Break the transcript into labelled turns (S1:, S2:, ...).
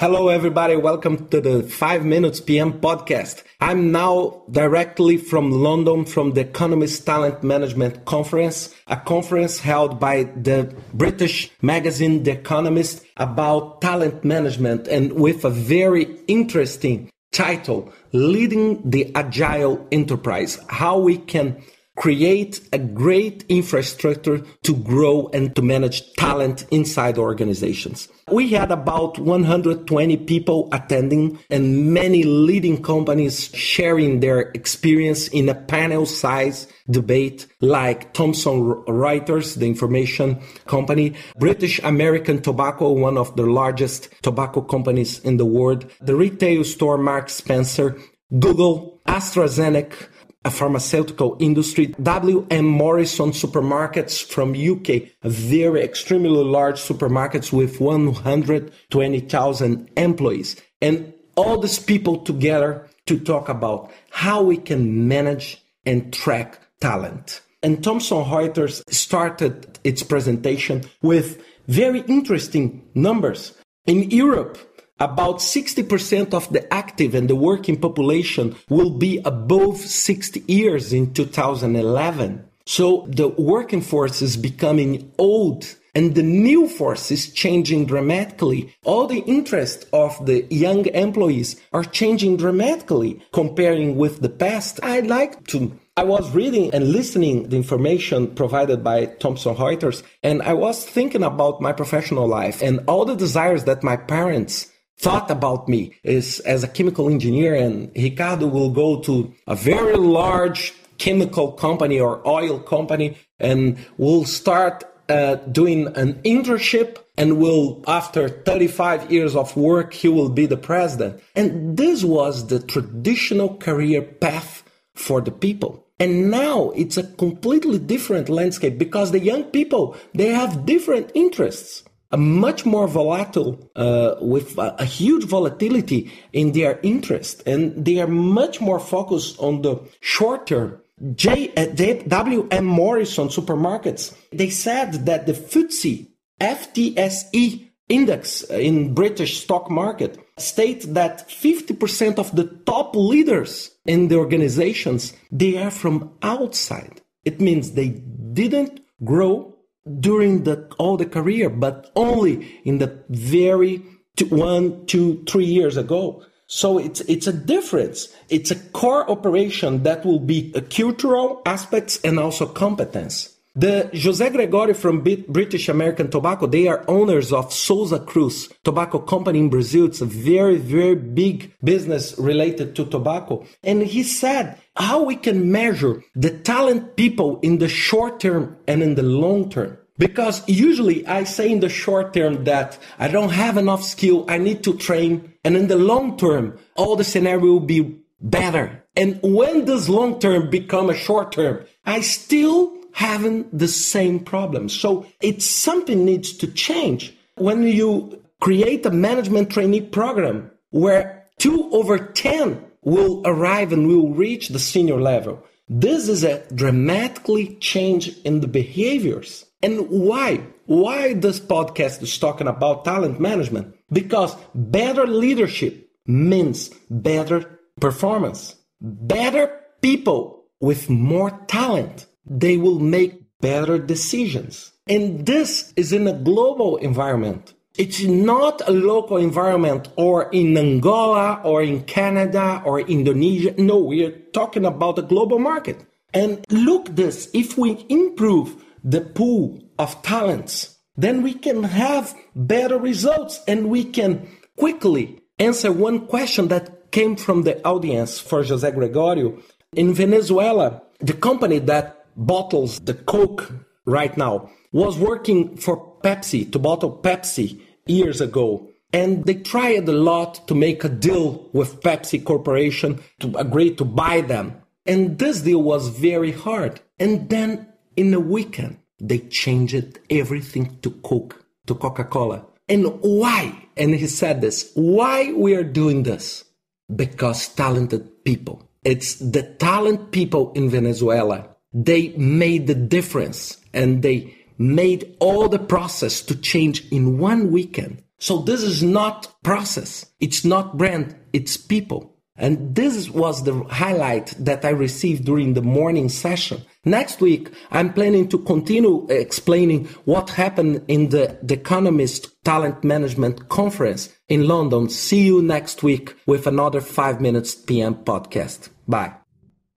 S1: Hello, everybody. Welcome to the 5 Minutes PM podcast. I'm now directly from London from the Economist Talent Management Conference, a conference held by the British magazine The Economist about talent management and with a very interesting title, Leading the Agile Enterprise, how we can create a great infrastructure to grow and to manage talent inside organizations. We had about 120 people attending and many leading companies sharing their experience in a panel size debate like Thomson Reuters, the information company, British American Tobacco, one of the largest tobacco companies in the world, the retail store Mark Spencer, Google, AstraZeneca, a pharmaceutical industry, W.M. Morrison supermarkets from UK, very extremely large supermarkets with 120,000 employees. And all these people together to talk about how we can manage and track talent. And Thomson Reuters started its presentation with very interesting numbers. In Europe, about 60% of the active and the working population will be above 60 years in 2011. So the working force is becoming old and the new force is changing dramatically. All the interest of the young employees are changing dramatically comparing with the past. I'd like to I was reading and listening the information provided by Thomson Reuters, and I was thinking about my professional life and all the desires that my parents thought about me is as a chemical engineer and Ricardo will go to a very large chemical company or oil company and will start uh, doing an internship and will after 35 years of work he will be the president. And this was the traditional career path for the people. And now it's a completely different landscape because the young people they have different interests much more volatile, uh, with a, a, huge volatility in their interest, and they are much more focused on the short term. J, uh. Morrison supermarkets they said that the FTSE FTSE index in British stock market state that 50% of the top leaders in the organizations they are from outside. It means they didn't grow during the all the career, but only in the very two, one, two, three years ago. So it's it's a difference. It's a core operation that will be a cultural aspects and also competence. The José Gregorio from British American Tobacco, they are owners of Souza Cruz Tobacco Company in Brazil. It's a very, very big business related to tobacco. And he said how we can measure the talent people in the short term and in the long term. Because usually I say in the short term that I don't have enough skill, I need to train. And in the long term, all the scenario will be better. And when does long term become a short term? I still having the same problem. So it's something needs to change. When you create a management trainee program where two over 10 will arrive and will reach the senior level, this is a dramatically change in the behaviors. And why? Why this podcast is talking about talent management? Because better leadership means better performance. Better people with more talent, they will make better decisions. And this is in a global environment. It's not a local environment or in Angola or in Canada or Indonesia. No, we are talking about a global market. And look this, if we improve the pool of talents, then we can have better results and we can quickly answer one question that came from the audience for José Gregorio. In Venezuela, the company that bottles the Coke right now was working for Pepsi to bottle Pepsi years ago. And they tried a lot to make a deal with Pepsi Corporation to agree to buy them. And this deal was very hard. And then in a weekend, they changed everything to Coke, to Coca Cola. And why? And he said this why we are doing this? Because talented people. It's the talent people in Venezuela. They made the difference and they made all the process to change in one weekend. So this is not process. It's not brand. It's people. And this was the highlight that I received during the morning session. Next week, I'm planning to continue explaining what happened in the, the Economist Talent Management Conference in London. See you next week with another 5 Minutes PM podcast. Bye.